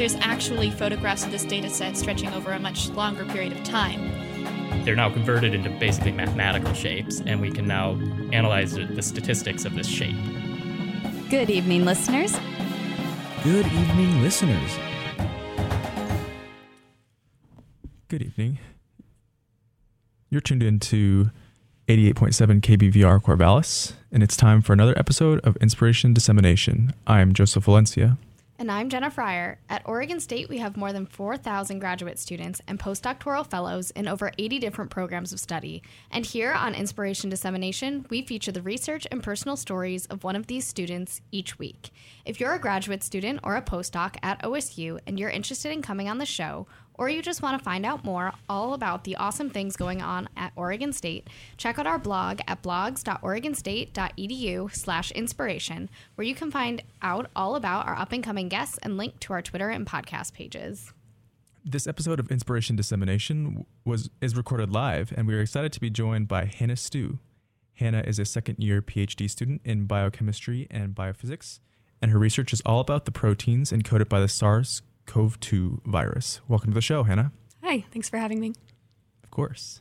There's actually photographs of this data set stretching over a much longer period of time. They're now converted into basically mathematical shapes, and we can now analyze the statistics of this shape. Good evening, listeners. Good evening, listeners. Good evening. You're tuned in to 88.7 KBVR Corvallis, and it's time for another episode of Inspiration Dissemination. I'm Joseph Valencia. And I'm Jenna Fryer. At Oregon State, we have more than 4,000 graduate students and postdoctoral fellows in over 80 different programs of study. And here on Inspiration Dissemination, we feature the research and personal stories of one of these students each week. If you're a graduate student or a postdoc at OSU and you're interested in coming on the show, or you just want to find out more all about the awesome things going on at Oregon State, check out our blog at blogs.oregonstate.edu slash inspiration, where you can find out all about our up-and-coming guests and link to our Twitter and podcast pages. This episode of Inspiration Dissemination was is recorded live, and we are excited to be joined by Hannah Stu. Hannah is a second year PhD student in biochemistry and biophysics, and her research is all about the proteins encoded by the SARS CoV 2 virus. Welcome to the show, Hannah. Hi, thanks for having me. Of course.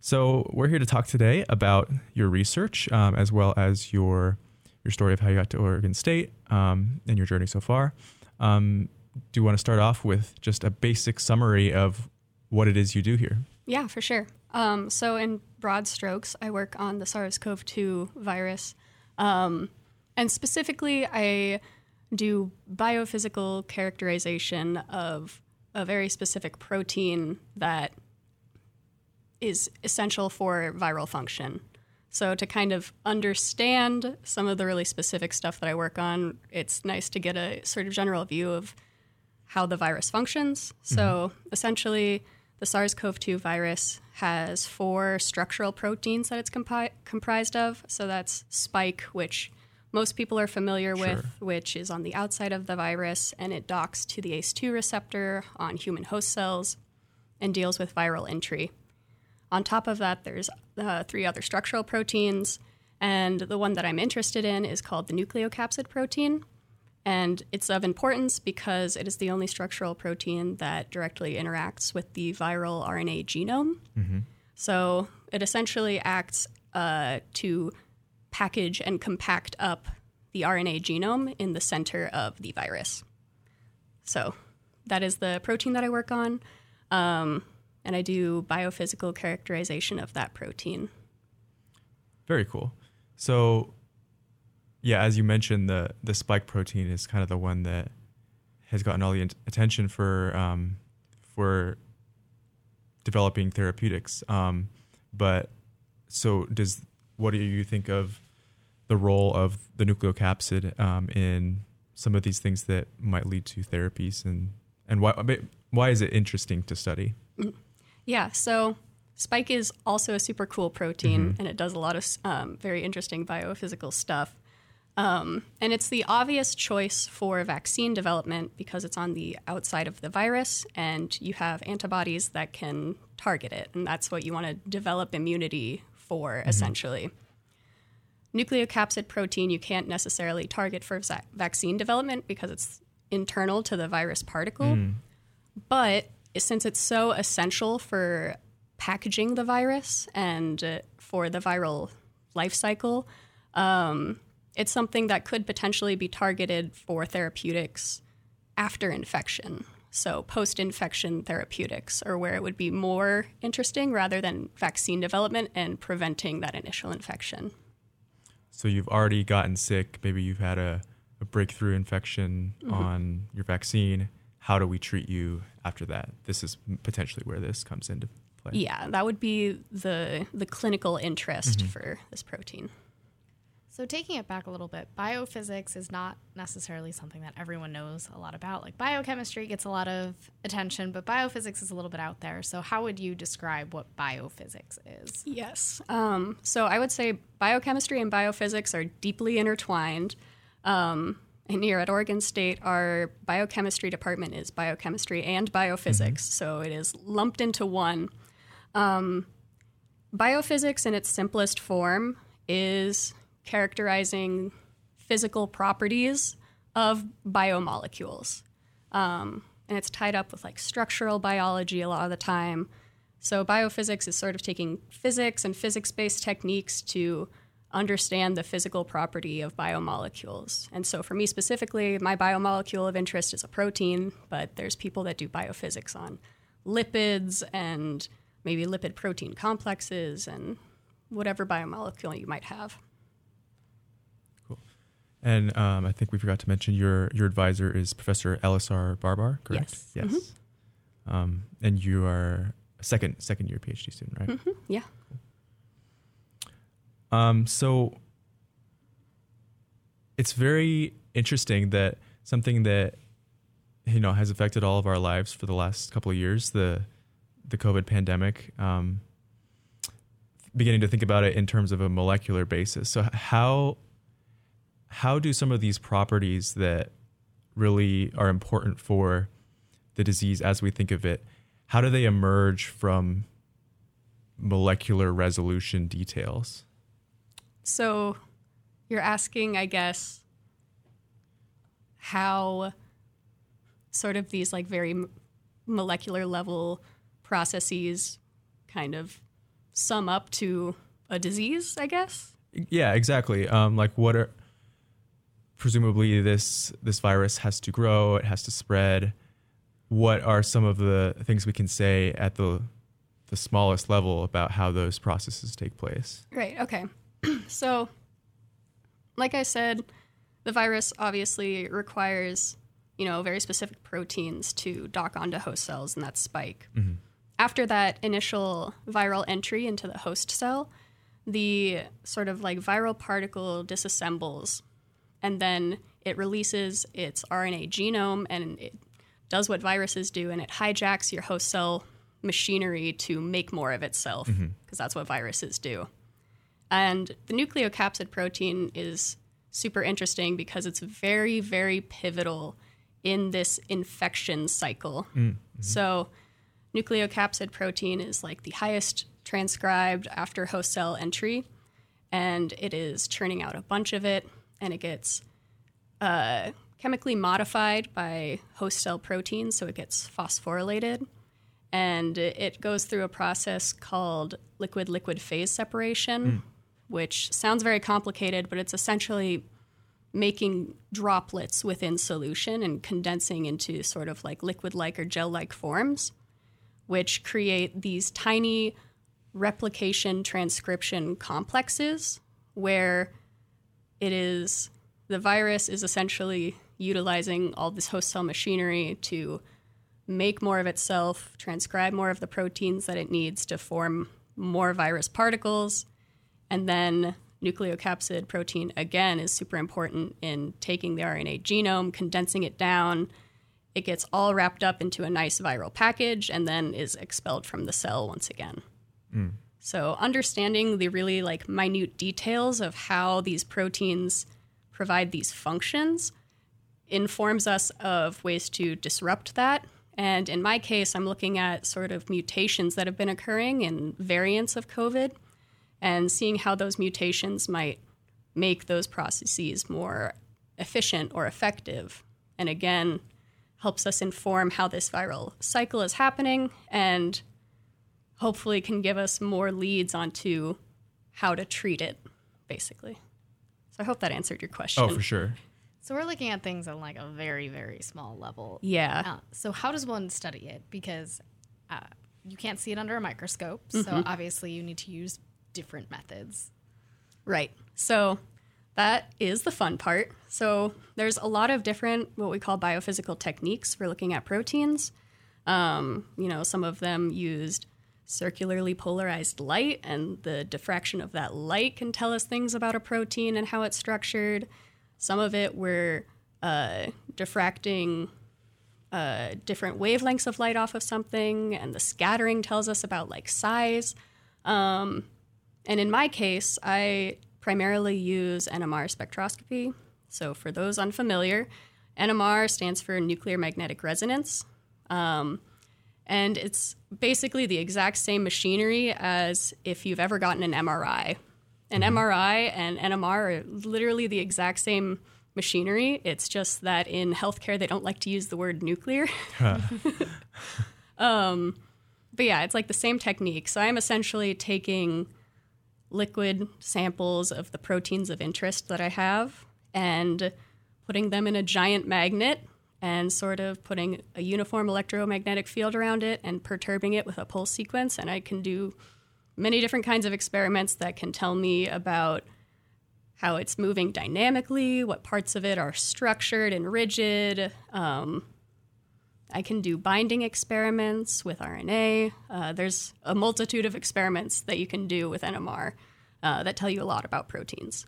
So, we're here to talk today about your research um, as well as your your story of how you got to Oregon State um, and your journey so far. Um, do you want to start off with just a basic summary of what it is you do here? Yeah, for sure. Um, so, in broad strokes, I work on the SARS CoV 2 virus. Um, and specifically, I do biophysical characterization of a very specific protein that is essential for viral function. So, to kind of understand some of the really specific stuff that I work on, it's nice to get a sort of general view of how the virus functions. So, mm-hmm. essentially, the SARS CoV 2 virus has four structural proteins that it's compi- comprised of. So, that's spike, which most people are familiar sure. with, which is on the outside of the virus, and it docks to the ACE2 receptor on human host cells and deals with viral entry. On top of that, there's uh, three other structural proteins, and the one that I'm interested in is called the nucleocapsid protein. And it's of importance because it is the only structural protein that directly interacts with the viral RNA genome. Mm-hmm. So it essentially acts uh, to package and compact up the RNA genome in the center of the virus. So that is the protein that I work on. Um, and I do biophysical characterization of that protein. Very cool. So, yeah, as you mentioned, the the spike protein is kind of the one that has gotten all the attention for um, for developing therapeutics. Um, but so, does what do you think of the role of the nucleocapsid um, in some of these things that might lead to therapies, and and why why is it interesting to study? Yeah, so spike is also a super cool protein, mm-hmm. and it does a lot of um, very interesting biophysical stuff. Um, and it's the obvious choice for vaccine development because it's on the outside of the virus, and you have antibodies that can target it, and that's what you want to develop immunity for, mm-hmm. essentially. Nucleocapsid protein you can't necessarily target for va- vaccine development because it's internal to the virus particle, mm. but since it's so essential for packaging the virus and uh, for the viral life cycle, um, it's something that could potentially be targeted for therapeutics after infection. So, post infection therapeutics are where it would be more interesting rather than vaccine development and preventing that initial infection. So, you've already gotten sick, maybe you've had a, a breakthrough infection mm-hmm. on your vaccine, how do we treat you after that? This is potentially where this comes into play. Yeah, that would be the the clinical interest mm-hmm. for this protein. So, taking it back a little bit, biophysics is not necessarily something that everyone knows a lot about. Like, biochemistry gets a lot of attention, but biophysics is a little bit out there. So, how would you describe what biophysics is? Yes. Um, so I would say biochemistry and biophysics are deeply intertwined. Um, and here at Oregon State, our biochemistry department is biochemistry and biophysics. So it is lumped into one. Um, biophysics, in its simplest form, is characterizing physical properties of biomolecules. Um, and it's tied up with like structural biology a lot of the time. So, biophysics is sort of taking physics and physics based techniques to understand the physical property of biomolecules. And so, for me specifically, my biomolecule of interest is a protein, but there's people that do biophysics on lipids and maybe lipid protein complexes and whatever biomolecule you might have. And um, I think we forgot to mention your your advisor is Professor Elisar Barbar, correct? Yes. Yes. Um, and you are a second second year PhD student, right? hmm Yeah. Um, so it's very interesting that something that you know has affected all of our lives for the last couple of years, the the COVID pandemic. Um, beginning to think about it in terms of a molecular basis. So how how do some of these properties that really are important for the disease as we think of it, how do they emerge from molecular resolution details? So you're asking, I guess, how sort of these like very molecular level processes kind of sum up to a disease, I guess. Yeah, exactly. Um, like what are presumably this this virus has to grow, it has to spread. What are some of the things we can say at the the smallest level about how those processes take place? Right. Okay. so, like I said, the virus obviously requires, you know, very specific proteins to dock onto host cells, and that spike. Mm-hmm. After that initial viral entry into the host cell, the sort of like viral particle disassembles, and then it releases its RNA genome and it does what viruses do, and it hijacks your host cell machinery to make more of itself, mm-hmm. because that's what viruses do. And the nucleocapsid protein is super interesting because it's very, very pivotal in this infection cycle. Mm, mm-hmm. So, nucleocapsid protein is like the highest transcribed after host cell entry, and it is churning out a bunch of it, and it gets uh, chemically modified by host cell proteins, so it gets phosphorylated. And it goes through a process called liquid liquid phase separation, which sounds very complicated, but it's essentially making droplets within solution and condensing into sort of like liquid like or gel like forms, which create these tiny replication transcription complexes where it is the virus is essentially utilizing all this host cell machinery to make more of itself, transcribe more of the proteins that it needs to form more virus particles. And then nucleocapsid protein, again, is super important in taking the RNA genome, condensing it down. It gets all wrapped up into a nice viral package and then is expelled from the cell once again. Hmm. So, understanding the really like minute details of how these proteins provide these functions informs us of ways to disrupt that. And in my case, I'm looking at sort of mutations that have been occurring in variants of COVID and seeing how those mutations might make those processes more efficient or effective. And again, helps us inform how this viral cycle is happening and hopefully can give us more leads onto how to treat it, basically. So I hope that answered your question. Oh, for sure. So, we're looking at things on like a very, very small level. Yeah. Uh, so, how does one study it? Because uh, you can't see it under a microscope. So, Mhm. obviously, you need to use different methods. Right. So that is the fun part. So there's a lot of different what we call biophysical techniques for looking at proteins. Um, you know, some of them used circularly polarized light, and the diffraction of that light can tell us things about a protein and how it's structured. Some of it we're uh, diffracting uh, different wavelengths of light off of something, and the scattering tells us about like size. Um, and in my case, I primarily use NMR spectroscopy. So, for those unfamiliar, NMR stands for nuclear magnetic resonance. Um, and it's basically the exact same machinery as if you've ever gotten an MRI. An MRI and NMR are literally the exact same machinery. It's just that in healthcare, they don't like to use the word nuclear. um, but yeah, it's like the same technique. So I'm essentially taking liquid samples of the proteins of interest that I have and putting them in a giant magnet and sort of putting a uniform electromagnetic field around it and perturbing it with a pulse sequence. And I can do many different kinds of experiments that can tell me about how it's moving dynamically, what parts of it are structured and rigid. Um, I can do binding experiments with RNA. Uh, there's a multitude of experiments that you can do with NMR uh, that tell you a lot about proteins.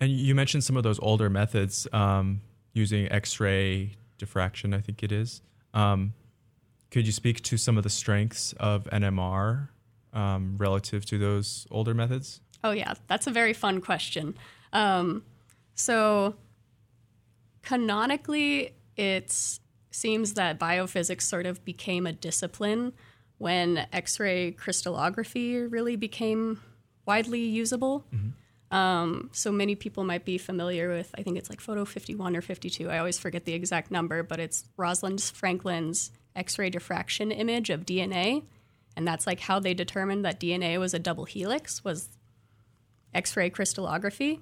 And you mentioned some of those older methods um, using X-ray diffraction, I think it is. Um, could you speak to some of the strengths of NMR um, relative to those older methods? Oh, yeah, that's a very fun question. Um, so, canonically, it seems that biophysics sort of became a discipline when X ray crystallography really became widely usable. Um, so many people might be familiar with, I think it's like photo 51 or 52. I always forget the exact number, but it's Rosalind Franklin's X ray diffraction image of DNA. And that's like how they determined that DNA was a double helix, was X ray crystallography.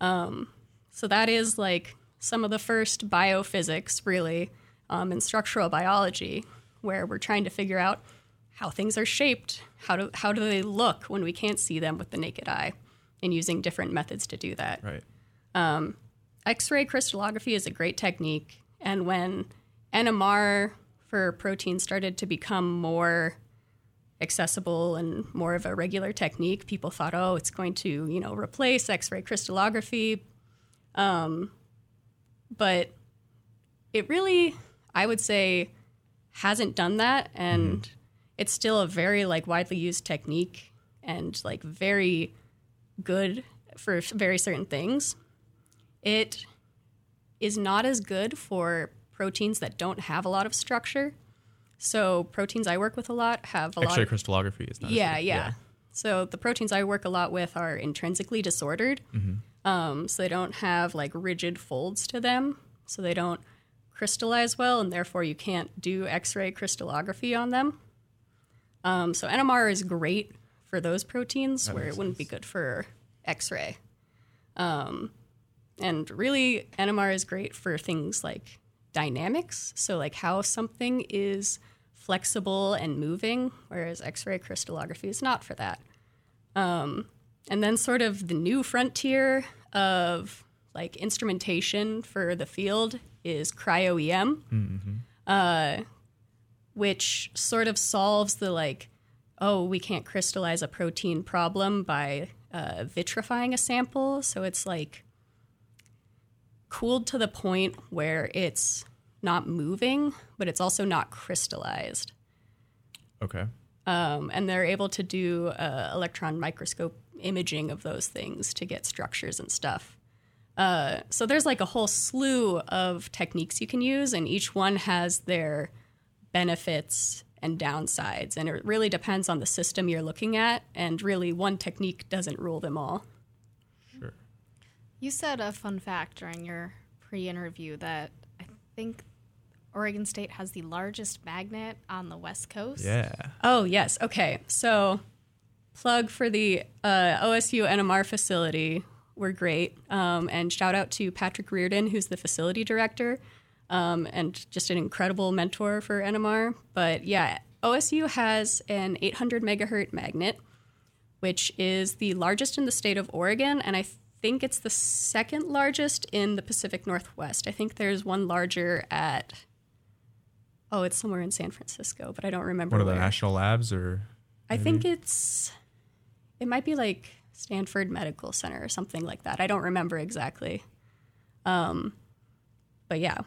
Um, so that is like some of the first biophysics, really, um, in structural biology, where we're trying to figure out how things are shaped, how do, how do they look when we can't see them with the naked eye, and using different methods to do that. Right. Um, X ray crystallography is a great technique. And when NMR for proteins started to become more accessible and more of a regular technique, people thought, oh, it's going to, you know, replace X ray crystallography. Um, but it really, I would say, hasn't done that. And it's still a very like widely used technique and like very good for very certain things. It is not as good for proteins that don't have a lot of structure. So proteins I work with a lot have a lot. X-ray Of, crystallography is not. yeah, good. yeah, So the proteins I work a lot with are intrinsically disordered. Um, so they don't have like rigid folds to them. So they don't crystallize well, and therefore you can't do X-ray crystallography on them. Um, so NMR is great for those proteins That where it wouldn't be good for X-ray. Um, and really, NMR is great for things like dynamics. So, like how something is flexible and moving, whereas X ray crystallography is not for that. Um, and then, sort of the new frontier of like instrumentation for the field is cryo EM, uh, which sort of solves the like, oh, we can't crystallize a protein problem by uh, vitrifying a sample. So it's like cooled to the point where it's not moving, but it's also not crystallized. Okay. Um, and they're able to do uh, electron microscope imaging of those things to get structures and stuff. Uh, so there's like a whole slew of techniques you can use, and each one has their benefits and downsides. And it really depends on the system you're looking at, and really, one technique doesn't rule them all. Sure. You said a fun fact during your pre interview that I think Oregon State has the largest magnet on the West Coast. Yeah. Oh, yes. Okay. So, plug for the uh, OSU NMR facility. We're great. Um, and shout out to Patrick Reardon, who's the facility director um, and just an incredible mentor for NMR. But yeah, OSU has an 800 megahertz magnet, which is the largest in the state of Oregon. And I think it's the second largest in the Pacific Northwest. I think there's one larger at oh, it's somewhere in San Francisco, but I don't remember. One of the national labs, or I think it's it might be like Stanford Medical Center or something like that. I don't remember exactly. Um, but yeah,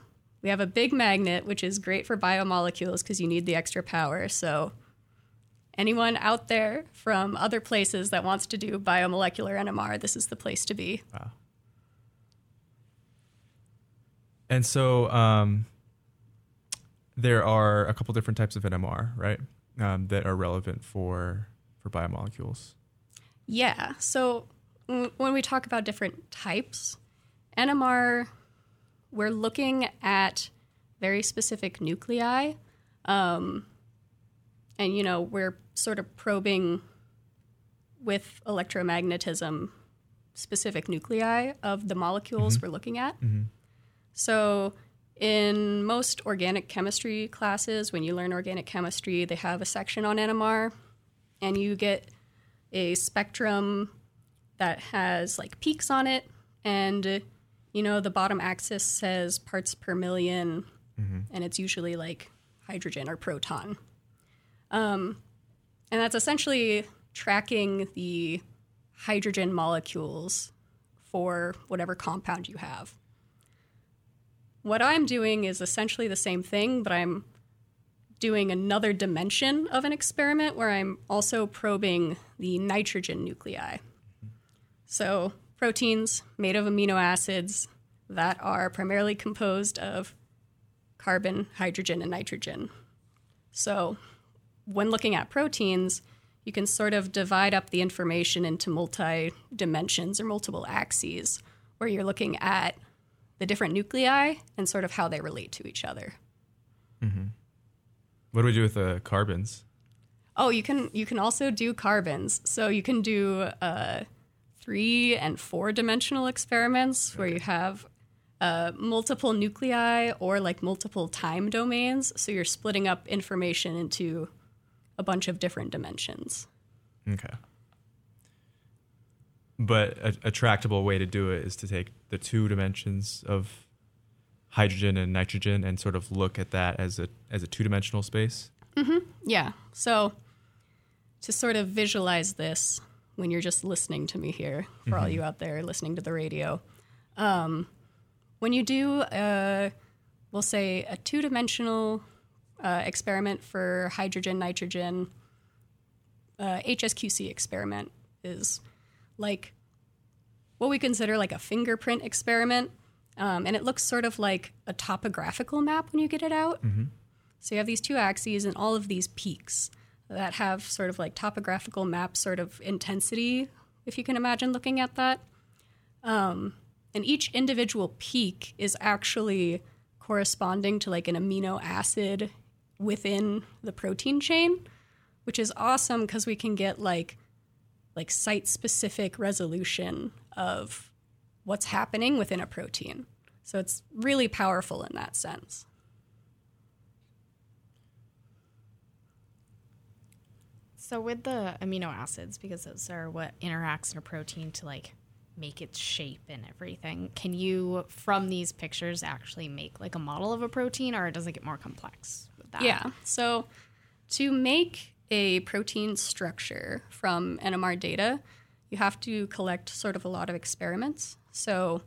we have a big magnet, which is great for biomolecules because you need the extra power. So anyone out there from other places that wants to do biomolecular NMR, this is the place to be. Wow. And so um, there are a couple different types of NMR, right, um, that are relevant for for biomolecules. Yeah. So w- when we talk about different types, NMR, we're looking at very specific nuclei. Um, and, you know, we're sort of probing with electromagnetism specific nuclei of the molecules we're looking at. So, in most organic chemistry classes, when you learn organic chemistry, they have a section on NMR, and you get a spectrum that has like peaks on it and you know the bottom axis says parts per 1000000 and it's usually like hydrogen or proton. Um, and that's essentially tracking the hydrogen molecules for whatever compound you have. What i'm doing is essentially the same thing but i'm doing another dimension of an experiment where I'm also probing the nitrogen nuclei. So, proteins made of amino acids that are primarily composed of carbon, hydrogen, and nitrogen. So, when looking at proteins, you can sort of divide up the information into multi dimensions or multiple axes, where you're looking at the different nuclei and sort of how they relate to each other. What do we do with the carbons? Oh, you can you can also do carbons. So you can do uh, three and four dimensional experiments where you have uh, multiple nuclei or like multiple time domains. So you're splitting up information into a bunch of different dimensions. Okay. But a, a tractable way to do it is to take the two dimensions of hydrogen and nitrogen and sort of look at that as a as a two dimensional space. Yeah. So to sort of visualize this when you're just listening to me here, for all you out there listening to the radio, um, when you do, uh, we'll say, a two dimensional uh, experiment for hydrogen, nitrogen, uh, HSQC experiment is like what we consider like a fingerprint experiment. Um, and it looks sort of like a topographical map when you get it out. So you have these two axes and all of these peaks that have sort of like topographical map sort of intensity, if you can imagine looking at that. Um, and each individual peak is actually corresponding to like an amino acid within the protein chain, which is awesome because we can get like like site specific resolution of what's happening within a protein. So it's really powerful in that sense. So with the amino acids, because those are what interacts in a protein to like make its shape and everything, can you from these pictures actually make like a model of a protein, or does it get more complex with that? Yeah. So to make a protein structure from NMR data, you have to collect sort of a lot of experiments. So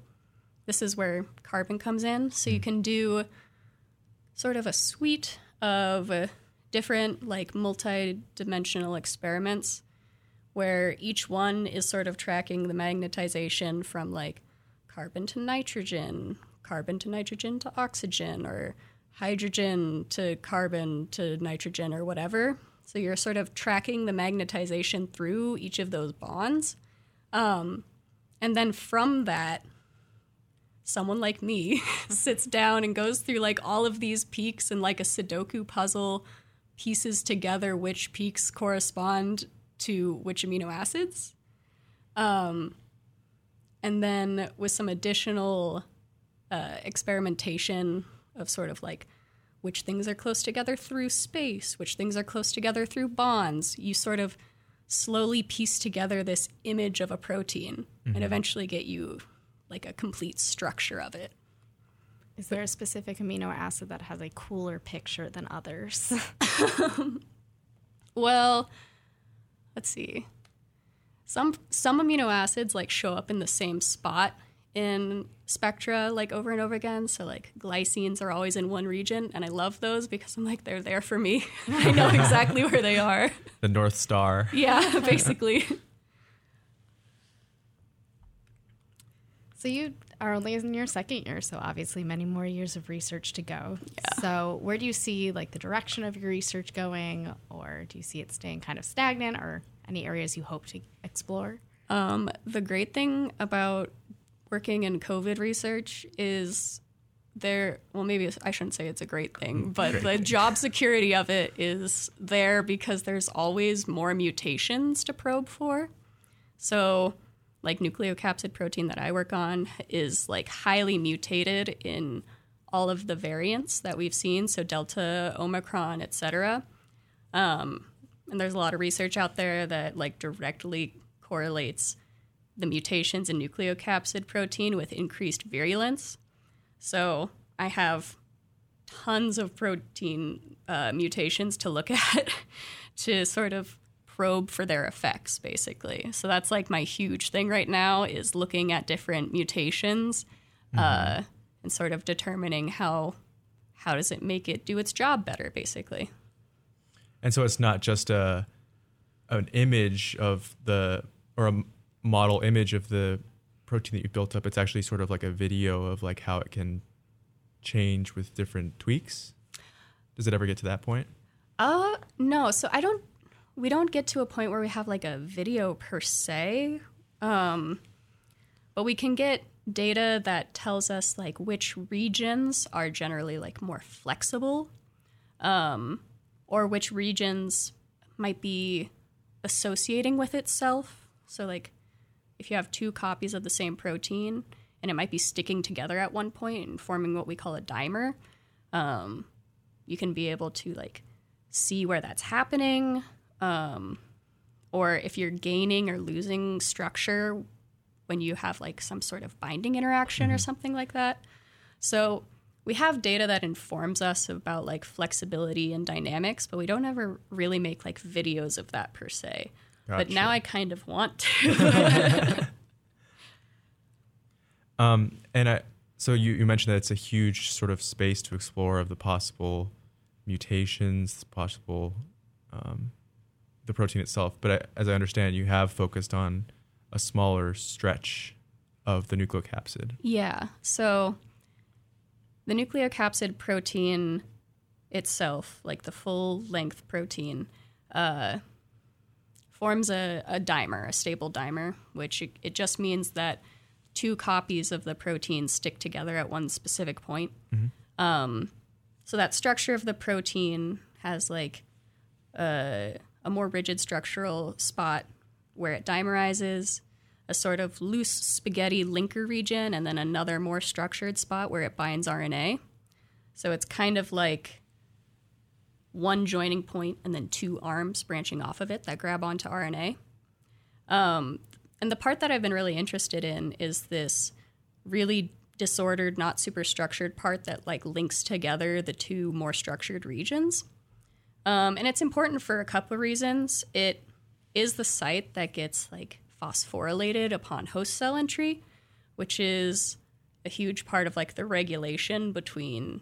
this is where carbon comes in. So you mm-hmm. can do sort of a suite of different like multi-dimensional experiments where each one is sort of tracking the magnetization from like carbon to nitrogen, carbon to nitrogen to oxygen, or hydrogen to carbon to nitrogen, or whatever. So you're sort of tracking the magnetization through each of those bonds. Um, and then from that, someone like me sits down and goes through like all of these peaks and like a Sudoku puzzle pieces together which peaks correspond to which amino acids. Um, and then with some additional uh, experimentation of sort of like which things are close together through space, which things are close together through bonds, you sort of slowly piece together this image of a protein and eventually get you like a complete structure of it. Is there a specific amino acid that has a cooler picture than others? well, let's see. Some some amino acids like show up in the same spot in spectra like over and over again. So like glycines are always in one region, and I love those because I'm like they're there for me. I know exactly where they are. The North Star. Yeah, basically. So you are only in your second year, so obviously many more years of research to go. Yeah. So where do you see like the direction of your research going, or do you see it staying kind of stagnant, or any areas you hope to explore? Um, the great thing about working in COVID research is there. Well, maybe I shouldn't say it's a great thing, but Great the thing. job security of it is there because there's always more mutations to probe for. So, like nucleocapsid protein that I work on is like highly mutated in all of the variants that we've seen, so Delta, Omicron, etc. Um, and there's a lot of research out there that like directly correlates the mutations in nucleocapsid protein with increased virulence. So I have tons of protein uh, mutations to look at to sort of probe for their effects basically so that's like my huge thing right now is looking at different mutations uh, and sort of determining how how does it make it do its job better basically And so it's not just a an image of the or a model image of the protein that you built up. It's actually sort of like a video of like how it can change with different tweaks. Does it ever get to that point? Uh no, so I don't we don't get to a point where we have like a video per se. Um but we can get data that tells us like which regions are generally like more flexible um or which regions might be associating with itself. So like if you have two copies of the same protein and it might be sticking together at one point and forming what we call a dimer, um, you can be able to like see where that's happening um, or if you're gaining or losing structure when you have like some sort of binding interaction or something like that. So we have data that informs us about like flexibility and dynamics but we don't ever really make like videos of that per se. But now i kind of want to. Um, and I, so you, you mentioned that it's a huge sort of space to explore of the possible mutations, possible um, the protein itself. But I, as I understand, you have focused on a smaller stretch of the nucleocapsid. Yeah. So the nucleocapsid protein itself, like the full length protein, uh, forms a, a dimer, a stable dimer, which it, it just means that two copies of the protein stick together at one specific point. Um, so that structure of the protein has like a, a more rigid structural spot where it dimerizes, a sort of loose spaghetti linker region, and then another more structured spot where it binds RNA. So it's kind of like one joining point and then two arms branching off of it that grab onto RNA. Um, and the part that I've been really interested in is this really disordered, not super structured part that like links together the two more structured regions. Um, and it's important for a couple of reasons. It is the site that gets like phosphorylated upon host cell entry, which is a huge part of like the regulation between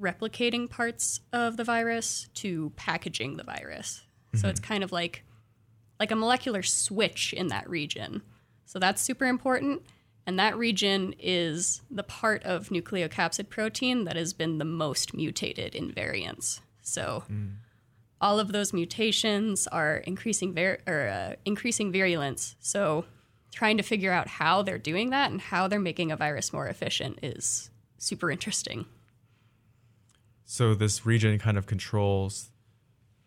replicating parts of the virus to packaging the virus. So it's kind of like like a molecular switch in that region. So that's super important. And that region is the part of nucleocapsid protein that has been the most mutated in variants. So all of those mutations are increasing var- or uh, increasing virulence. So trying to figure out how they're doing that and how they're making a virus more efficient is super interesting. So this region kind of controls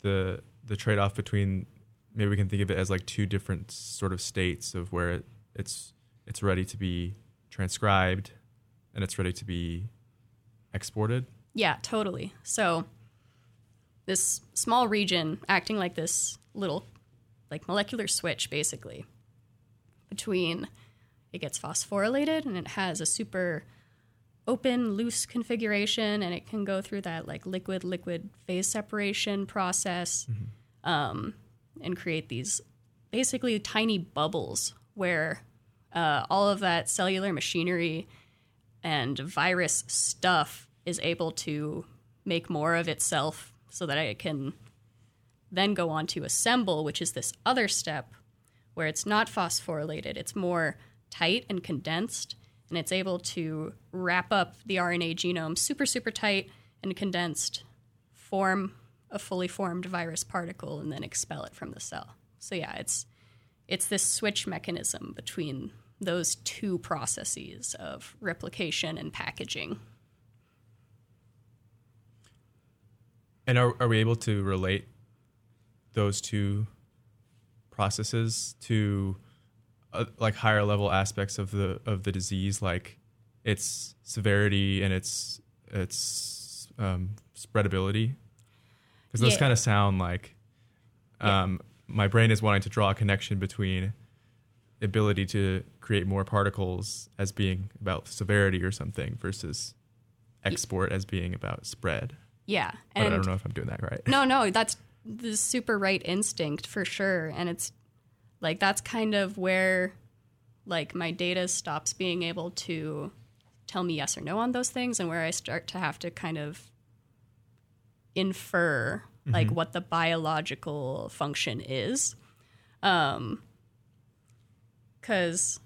the the trade off between maybe we can think of it as like two different sort of states of where it, it's it's ready to be transcribed and it's ready to be exported. Yeah, totally. So this small region acting like this little like molecular switch basically between it gets phosphorylated and it has a super open, loose configuration, and it can go through that like liquid liquid phase separation process um, and create these basically tiny bubbles where uh, all of that cellular machinery and virus stuff is able to make more of itself so that I can then go on to assemble, which is this other step where it's not phosphorylated, it's more tight and condensed, and it's able to wrap up the RNA genome super, super tight and condensed, form a fully formed virus particle, and then expel it from the cell. So yeah, it's it's this switch mechanism between those two processes of replication and packaging. And are, are we able to relate those two processes to uh, like higher level aspects of the of the disease, like its severity and its its um, spreadability? Because those Yeah. kind of sound like um, my brain is wanting to draw a connection between ability to create more particles as being about severity or something versus export as being about spread. Yeah, But I don't know if I'm doing that right. no, no, that's the super right instinct for sure, and it's like that's kind of where like my data stops being able to tell me yes or no on those things, and where I start to have to kind of infer like what the biological function is. Um, because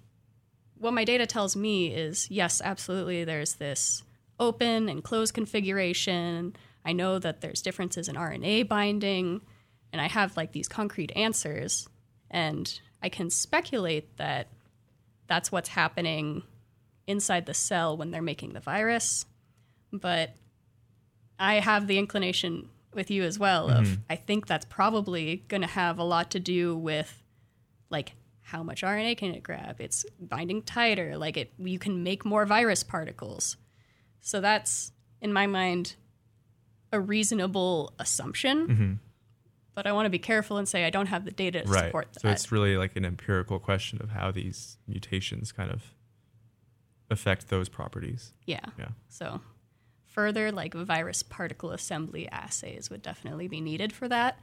what my data tells me is yes, absolutely, there's this open and closed configuration. I know that there's differences in RNA binding, and I have like these concrete answers, and I can speculate that that's what's happening inside the cell when they're making the virus. But I have the inclination with you as well of mm-hmm. I think that's probably going to have a lot to do with like how much RNA can it grab? It's binding tighter. Like it, you can make more virus particles. So that's in my mind a reasonable assumption. But I want to be careful and say I don't have the data to right. support that. So it's really like an empirical question of how these mutations kind of affect those properties. yeah. Yeah. So further like virus particle assembly assays would definitely be needed for that,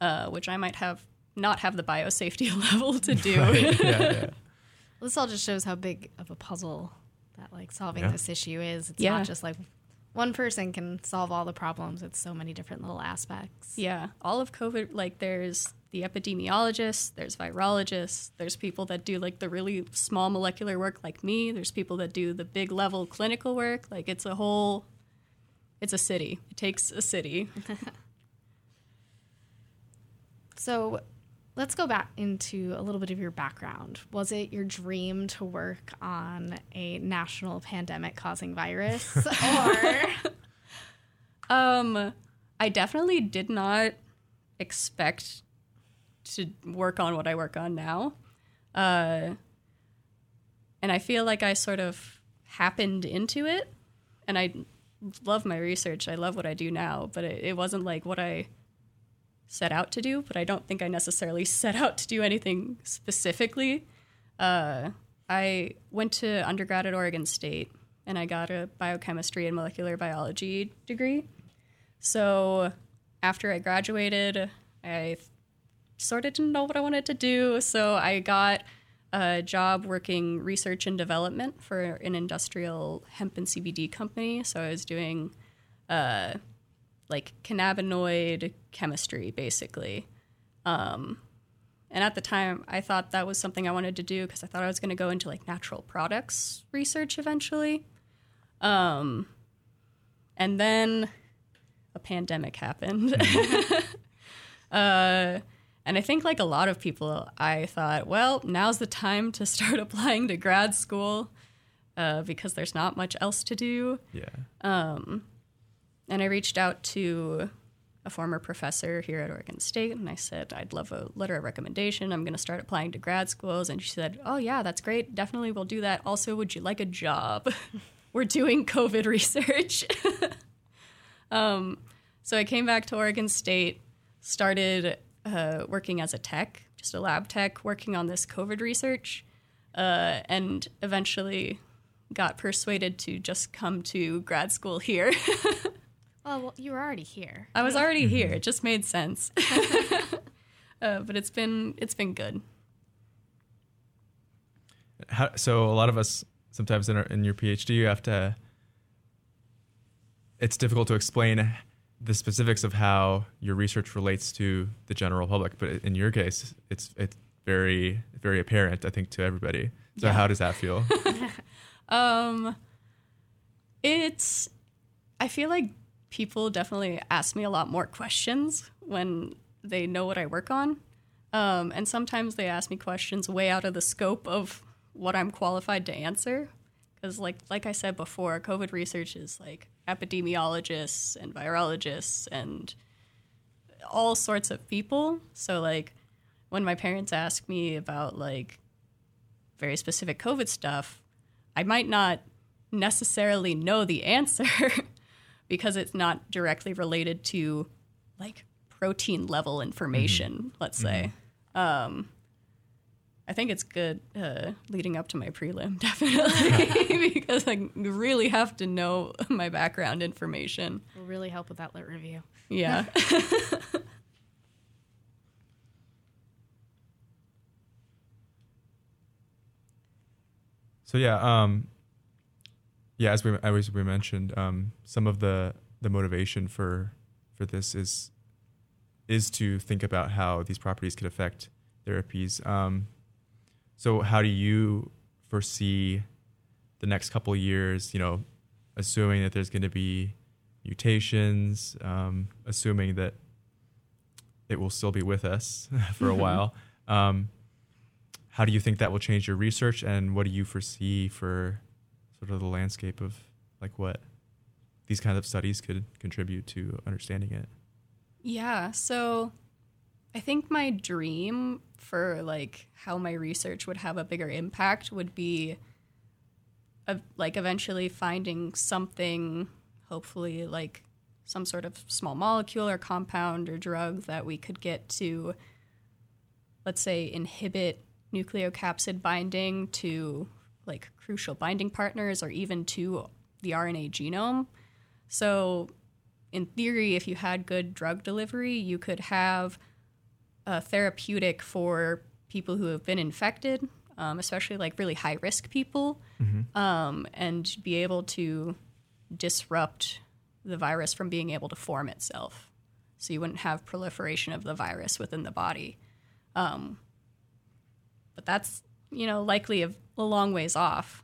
uh, which I might have not have the biosafety level to do. yeah, yeah. This all just shows how big of a puzzle that like solving Yeah. this issue is. It's Yeah. not just like one person can solve all the problems. It's so many different little aspects. Yeah, all of COVID, like there's the epidemiologists, there's virologists, there's people that do like the really small molecular work like me, there's people that do the big level clinical work. Like it's a whole, it's a city. It takes a city. So let's go back into a little bit of your background. Was it your dream to work on a national pandemic causing virus? or Um, I definitely did not expect to work on what I work on now. Uh, and I feel like I sort of happened into it. And I love my research. I love what I do now, but it, it wasn't like what I set out to do. But I don't think I necessarily set out to do anything specifically. Uh, I went to undergrad at Oregon State and I got a biochemistry and molecular biology degree. So after I graduated, I sort of didn't know what I wanted to do. So I got a job working research and development for an industrial hemp and CBD company. So I was doing uh, like cannabinoid chemistry, basically. Um, and at the time, I thought that was something I wanted to do because I thought I was going to go into like natural products research eventually. Um, and then a pandemic happened. uh, and I think, like a lot of people, I thought, well, now's the time to start applying to grad school uh, because there's not much else to do. Yeah. Um, and I reached out to a former professor here at Oregon State and I said, I'd love a letter of recommendation. I'm going to start applying to grad schools. And she said, Oh, yeah, that's great. Definitely we'll do that. Also, would you like a job? We're doing COVID research. um, so I came back to Oregon State, started uh, working as a tech, just a lab tech, working on this COVID research, uh, and eventually got persuaded to just come to grad school here. Well, well, you were already here. I was already here. It just made sense. uh, but it's been it's been good. How, so a lot of us sometimes in, our, in your PhD, you have to. It's difficult to explain the specifics of how your research relates to the general public, but in your case, it's it's very very apparent, I think, to everybody. So Yeah. how does that feel? Um, it's. I feel like people definitely ask me a lot more questions when they know what I work on, um, and sometimes they ask me questions way out of the scope of what I'm qualified to answer. Because, like like I said before, COVID research is like epidemiologists and virologists and all sorts of people. So, like, when my parents ask me about like very specific COVID stuff, I might not necessarily know the answer because it's not directly related to like protein level information, let's say. Um, I think it's good uh, leading up to my prelim, definitely, because I really have to know my background information. Will really help with that lit review. Yeah. So yeah, um, yeah, as we as we mentioned, um, some of the the motivation for for this is is to think about how these properties could affect therapies. Um, so how do you foresee the next couple years? You know, assuming that there's going to be mutations, um, assuming that it will still be with us for a while. Um, how do you think that will change your research, and what do you foresee for sort of the landscape of like what these kinds of studies could contribute to understanding it? Yeah. So I think my dream for like how my research would have a bigger impact would be uh, like eventually finding something, hopefully like some sort of small molecule or compound or drug that we could get to, let's say, inhibit nucleocapsid binding to like crucial binding partners or even to the RNA genome. So in theory, if you had good drug delivery, you could have a therapeutic for people who have been infected, um, especially like really high risk people, um, and be able to disrupt the virus from being able to form itself. So you wouldn't have proliferation of the virus within the body. Um, but that's, you know, likely a, a long ways off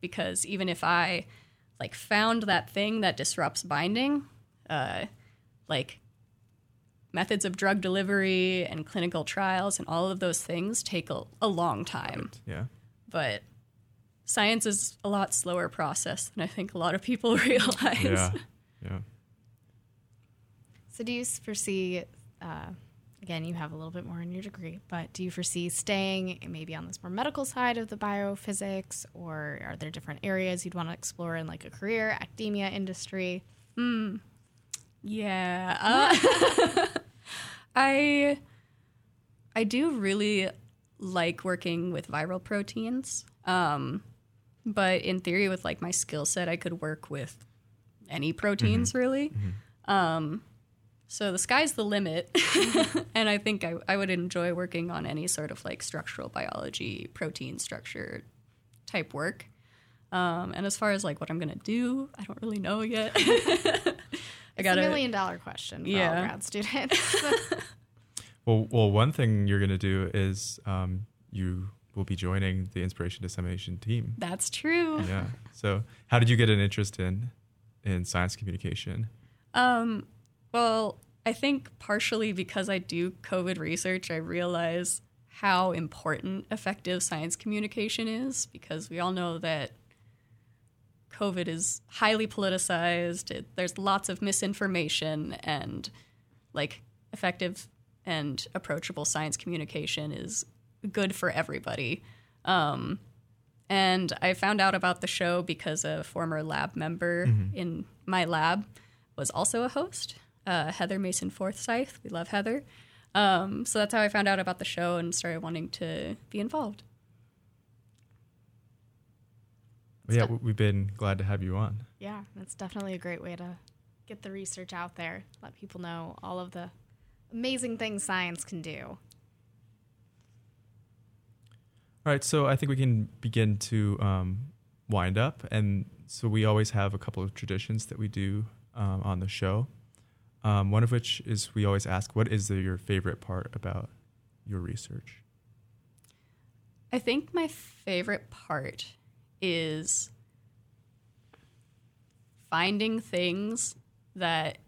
because even if I like found that thing that disrupts binding, uh, like methods of drug delivery and clinical trials and all of those things take a, a long time. Yeah. But science is a lot slower process than I think a lot of people realize. Yeah. Yeah. So, do you foresee, uh, again, you have a little bit more in your degree, but do you foresee staying maybe on this more medical side of the biophysics, or are there different areas you'd want to explore in like a career, academia, industry? Yeah. Uh, I I do really like working with viral proteins. Um, but in theory with like my skill set I could work with any proteins really. Um, so the sky's the limit. and I think I, I would enjoy working on any sort of like structural biology, protein structure type work. Um, and as far as like what I'm gonna do, I don't really know yet. I gotta a million dollar question for all Yeah. grad students. Well, well, one thing you're going to do is um, you will be joining the inspiration dissemination team. That's true. Yeah. So, how did you get an interest in in science communication? Um, well, I think partially because I do COVID research, I realize how important effective science communication is because we all know that COVID is highly politicized. It, there's lots of misinformation, and like effective and approachable science communication is good for everybody. Um, and I found out about the show because a former lab member in my lab was also a host, uh, Heather Masson-Forsythe. We love Heather. Um, so that's how I found out about the show and started wanting to be involved. But yeah, we've been glad to have you on. Yeah, that's definitely a great way to get the research out there, let people know all of the amazing things science can do. All right, so I think we can begin to um, wind up. And so we always have a couple of traditions that we do um, on the show. Um, one of which is we always ask, what is the, your favorite part about your research? I think my favorite part is finding things that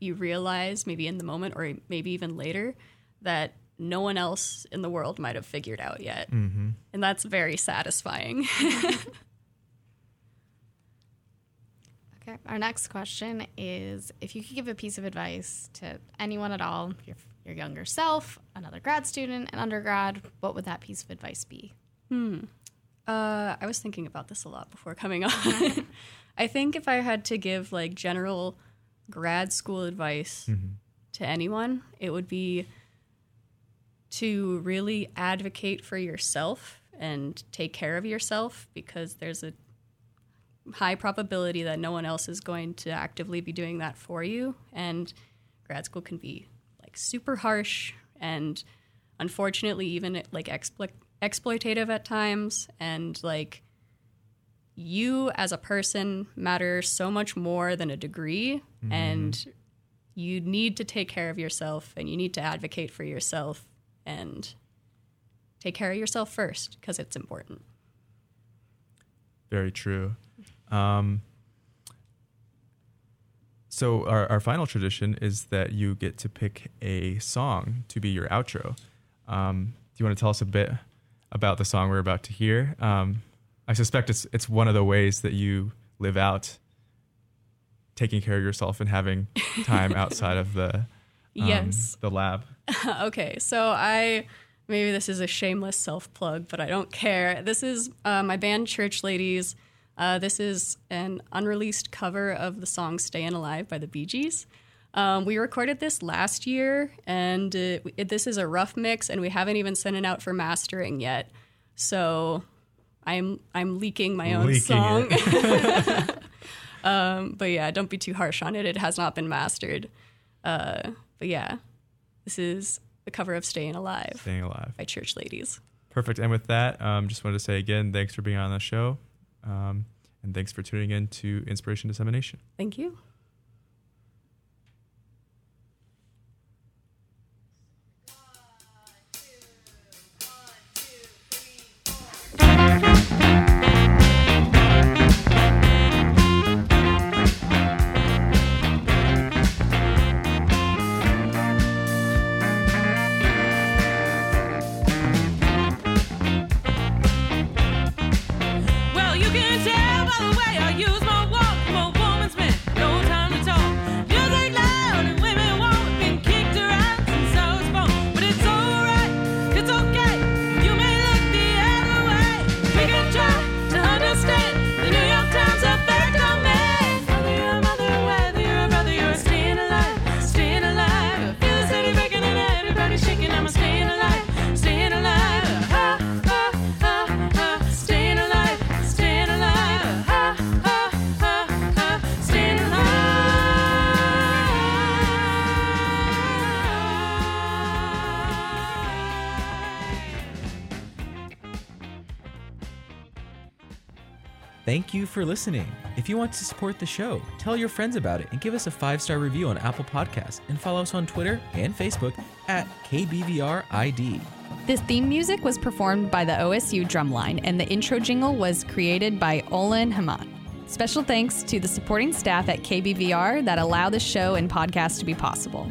you realize maybe in the moment or maybe even later that no one else in the world might have figured out yet. Mm-hmm. And that's very satisfying. okay, our next question is if you could give a piece of advice to anyone at all, your, your younger self, another grad student, an undergrad, what would that piece of advice be? Hmm. Uh, I was thinking about this a lot before coming on. I think if I had to give like general grad school advice mm-hmm. to anyone, it would be to really advocate for yourself and take care of yourself because there's a high probability that no one else is going to actively be doing that for you. And grad school can be like super harsh and unfortunately even like explo- exploitative at times. And like you as a person matter so much more than a degree. Mm-hmm. And you need to take care of yourself and you need to advocate for yourself and take care of yourself first because it's important. Very true. Um, so our, our final tradition is that you get to pick a song to be your outro. Um, do you want to tell us a bit about the song we're about to hear? Um, I suspect it's it's one of the ways that you live out taking care of yourself and having time outside of the um, yes the lab. okay, so I maybe this is a shameless self plug, but I don't care. This is uh, my band Church Ladies. Uh, this is an unreleased cover of the song "Stayin' Alive" by the Bee Gees. Um, we recorded this last year, and it, it, this is a rough mix, and we haven't even sent it out for mastering yet. So I'm I'm leaking my own Leaking song. um, but yeah, don't be too harsh on it. It has not been mastered. Uh, but yeah, this is the cover of "Staying Alive." Staying Alive by Church Ladies. Perfect. And with that, um, just wanted to say again, thanks for being on the show, um, and thanks for tuning in to Inspiration Dissemination. Thank you. You for listening. If you want to support the show, tell your friends about it and give us a five star review on Apple Podcasts and follow us on Twitter and Facebook at KBVRID. This theme music was performed by the OSU Drumline, and the intro jingle was created by Olin Haman. Special thanks to the supporting staff at KBVR that allow the show and podcast to be possible.